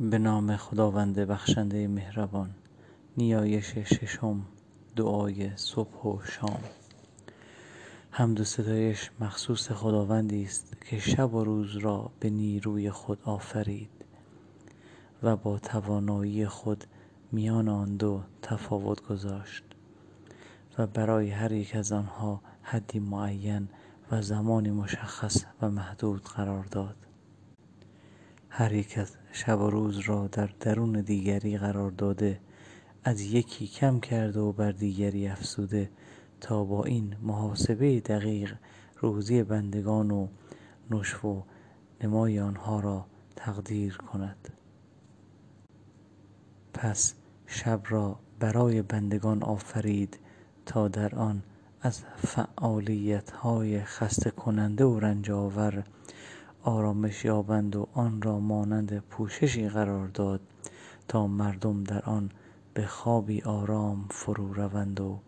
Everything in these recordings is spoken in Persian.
به نام خداوند بخشنده مهربان نیایش ششم دعای صبح و شام. حمد و ستایش مخصوص خداوندی است که شب و روز را به نیروی خود آفرید و با توانایی خود میان آن دو تفاوت گذاشت و برای هر یک از آنها حدی معین و زمانی مشخص و محدود قرار داد. هر یک از شب و روز را در درون دیگری قرار داده از یکی کم کرده و بر دیگری افزوده تا با این محاسبه دقیق روزی بندگان و نشو و نمای آنها را تقدیر کند. پس شب را برای بندگان آفرید تا در آن از فعالیت های خسته کننده و رنج آور آرامش یابند و آن را مانند پوششی قرار داد تا مردم در آن به خوابی آرام فرو روند و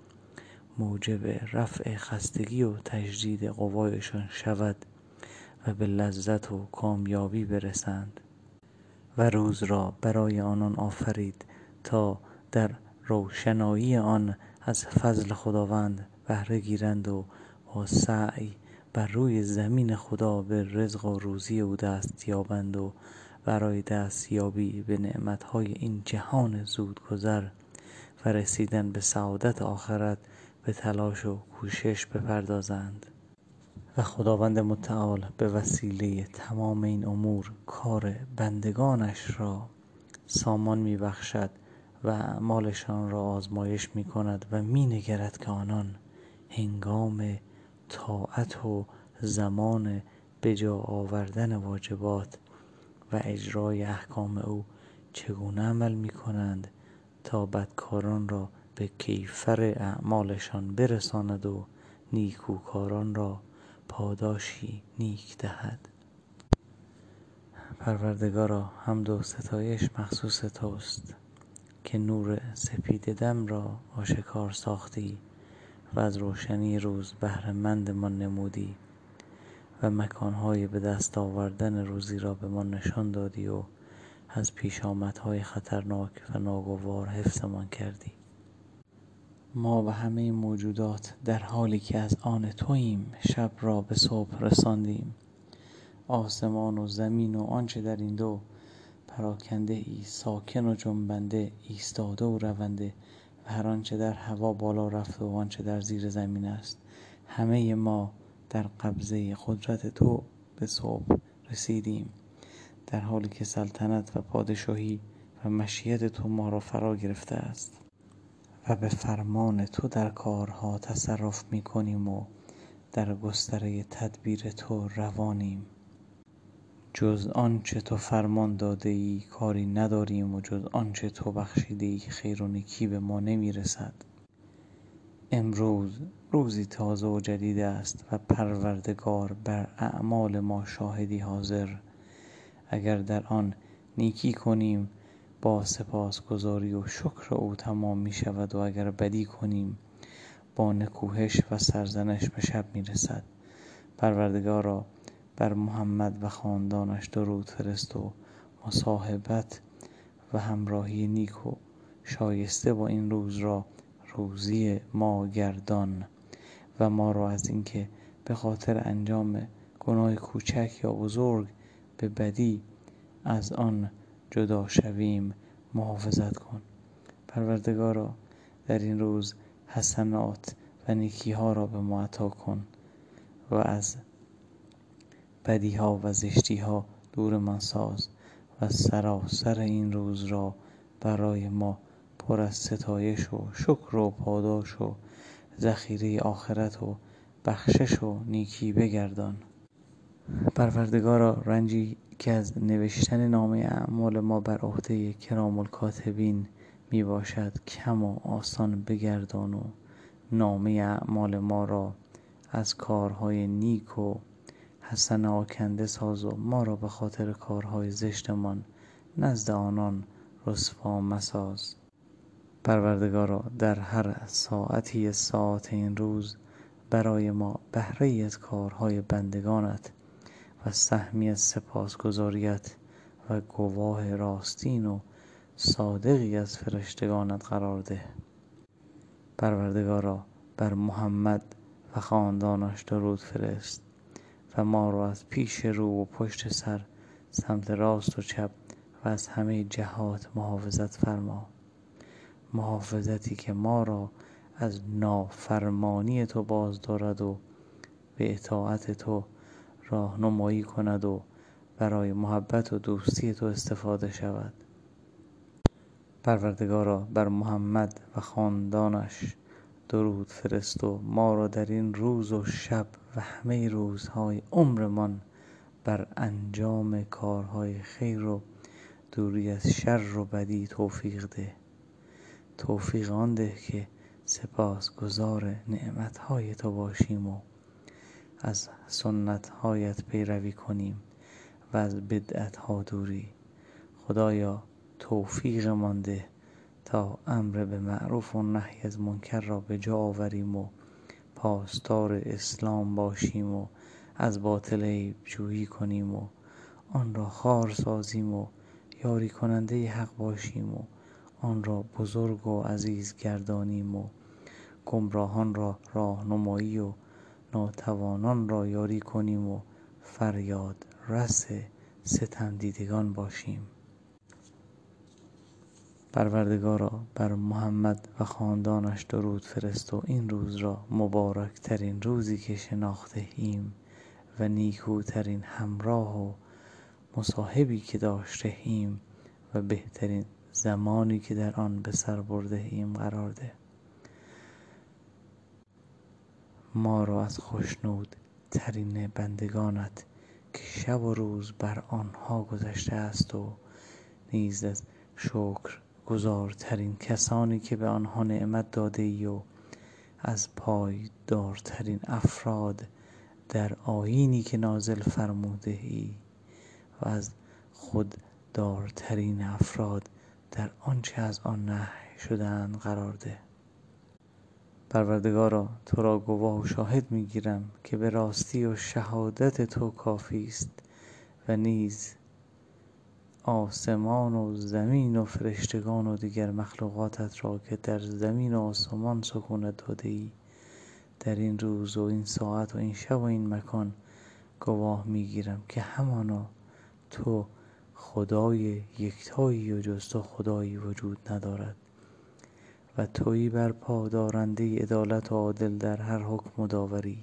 موجب رفع خستگی و تجدید قوایشان شود و به لذت و کامیابی برسند و روز را برای آنان آفرید تا در روشنایی آن از فضل خداوند بهره گیرند و با سعی بر روی زمین خدا به رزق و روزی او دست یابند و برای دستیابی به نعمتهای این جهان زودگذر و رسیدن به سعادت آخرت به تلاش و کوشش بپردازند. و خداوند متعال به وسیله تمام این امور کار بندگانش را سامان می بخشد و اعمالشان را آزمایش می کند و می نگرد که آنان هنگام طاعت و زمان به جا آوردن واجبات و اجرای احکام او چگونه عمل می کنند تا بدکاران را به کیفر اعمالشان برساند و نیکوکاران را پاداشی نیک دهد؟ پروردگارا حمد و ستایش مخصوص توست که نور سپید دم را آشکار ساختی. و از روشنی روز بهرهمندمان نمودی و مکانهای به دست آوردن روزی را بمان نشان دادی و از پیشامدهای خطرناک و ناگوار حفظمان کردی. ما و همه موجودات در حالی که از آن توییم شب را به صبح رساندیم. آسمان و زمین و آنچه در این دو پراکنده ای ساکن و جنبنده ایستاده و رونده هر آنچه در هوا بالا رفته و آنچه در زیر زمین است همه ما در قبضه قدرت تو به صبح رسیدیم. در حالی که سلطنت و پادشاهی و مشیت تو ما را فرا گرفته است و به فرمان تو در کارها تصرف می کنیم و در گستره تدبیر تو روانیم. جز آنچه تو فرمان داده ای کاری نداریم و جز آنچه تو بخشیده ای خیر و نیکی به ما نمی رسد امروز روزی تازه و جدید است و پروردگار بر اعمال ما شاهدی حاضر. اگر در آن نیکی کنیم با سپاسگزاری و شکر او تمام می شود و اگر بدی کنیم با نکوهش و سرزنش به شب می رسد پروردگارا بر محمد و خاندانش درود فرست و مصاحبت و همراهی نیک و شایسته با این روز را روزی ما گردان و ما را از اینکه به خاطر انجام گناه کوچک یا بزرگ به بدی از آن جدا شویم محافظت کن. پروردگارا در این روز حسنات و نیکیها را به ما عطا کن و از بدیها و زشتیها دورمان ساز و سراسر این روز را برای ما پر از ستایش و شکر و پاداش و ذخیره آخرت و بخشش و نیکی بگردان. پروردگارا رنجی که از نوشتن نامه اعمال ما بر عهده کرام الکاتبین می باشد کم و آسان بگردان و نامه اعمال ما را از کارهای نیک و حسنه آکنده ساز و ما را به خاطر کارهای زشتمان نزد آنان رسوا مساز. پروردگارا در هر ساعتی از ساعات این روز برای ما بهره از کارهای بندگانت و سهمی از سپاسگزاریت و گواه راستین و صادقی از فرشتگانت قرار ده. پروردگارا بر محمد و خاندانش درود فرست. و ما را از پیش رو و پشت سر سمت راست و چپ و از همه جهات محافظت فرما. محافظتی که ما را از نافرمانی تو باز دارد و به اطاعت تو راهنمایی کند و برای محبت و دوستی تو استفاده شود. پروردگارا بر محمد و خاندانش درود فرست و ما را در این روز و شب و همه روزهای عمرمان بر انجام کارهای خیر و دوری از شر و بدی توفیق ده. توفیق آن ده که سپاسگزار نعمتهای تو باشیم و از سنتهایت پیروی کنیم و از بدعتها دوری. خدایا توفیقمان ده تا امر به معروف و نهی از منکر را به جا آوریم و پاسدار اسلام باشیم و از باطل جویی کنیم و آن را خوار سازیم و یاری کننده حق باشیم و آن را بزرگ و عزیز گردانیم و گمراهان را راهنمایی و ناتوانان را یاری کنیم و فریادرس ستم دیدگان باشیم. پروردگارا بر محمد و خاندانش درود فرست و این روز را مبارک ترین روزی که شناخته ایم و نیکوترین همراه و مصاحبی که داشته ایم و بهترین زمانی که در آن به سر برده ایم قرار ده. ما را از خشنودترین بندگانت که شب و روز بر آنها گذشته است و نیز از شکرگزارترین کسانی که به آنها نعمت داده ای و از پایدارترین افراد در آیینی که نازل فرموده ای و از خوددارترین افراد در آنچه از آن نهی شده اند قرار ده. پروردگارا تو را گواه و شاهد می گیرم که به راستی و شهادت تو کافی است و نیز آسمان و زمین و فرشتگان و دیگر مخلوقاتت را که در زمین و آسمان سکونت داده ای. در این روز و این ساعت و این شب و این مکان گواه می گیرم که همانا تو خدای یکتایی و جز تو خدایی وجود ندارد. و تویی برپا دارنده عدالت و عادل در هر حکم و داوری.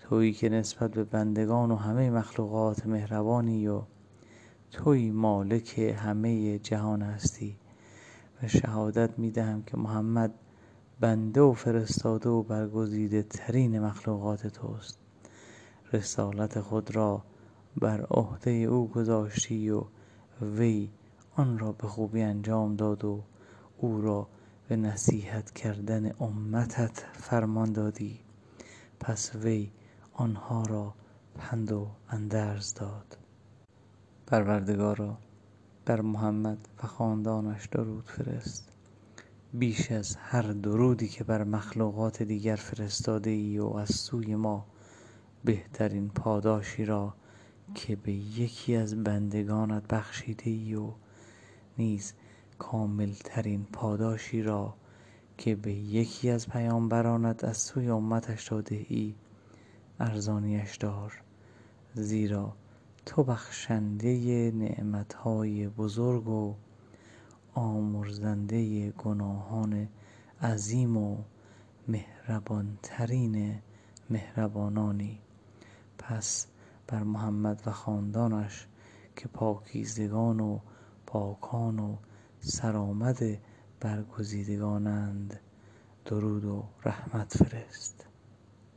تویی که نسبت به بندگان و همه مخلوقات مهربانی و تویی مالک همه جهان هستی و شهادت می دهم که محمد بنده و فرستاده و برگزیده ترین مخلوقات توست. رسالت خود را بر عهده او گذاشتی و وی آن را به خوبی انجام داد و او را به نصیحت کردن امتت فرمان دادی. پس وی آنها را پند و اندرز داد. پروردگارا بر محمد و خاندانش درود فرست. بیش از هر درودی که بر مخلوقات دیگر فرستاده ای و از سوی ما بهترین پاداشی را که به یکی از بندگانت بخشیده ای و نیز کاملترین پاداشی را که به یکی از پیامبرانت از سوی امتش داده ای ارزانیش دار. زیرا تو بخشنده نعمتهای بزرگ و آمرزنده گناهان عظیم و مهربانترین مهربانانی. پس بر محمد و خاندانش که پاکیزگان و پاکان و سرآمد برگزیدگانند درود و رحمت فرست.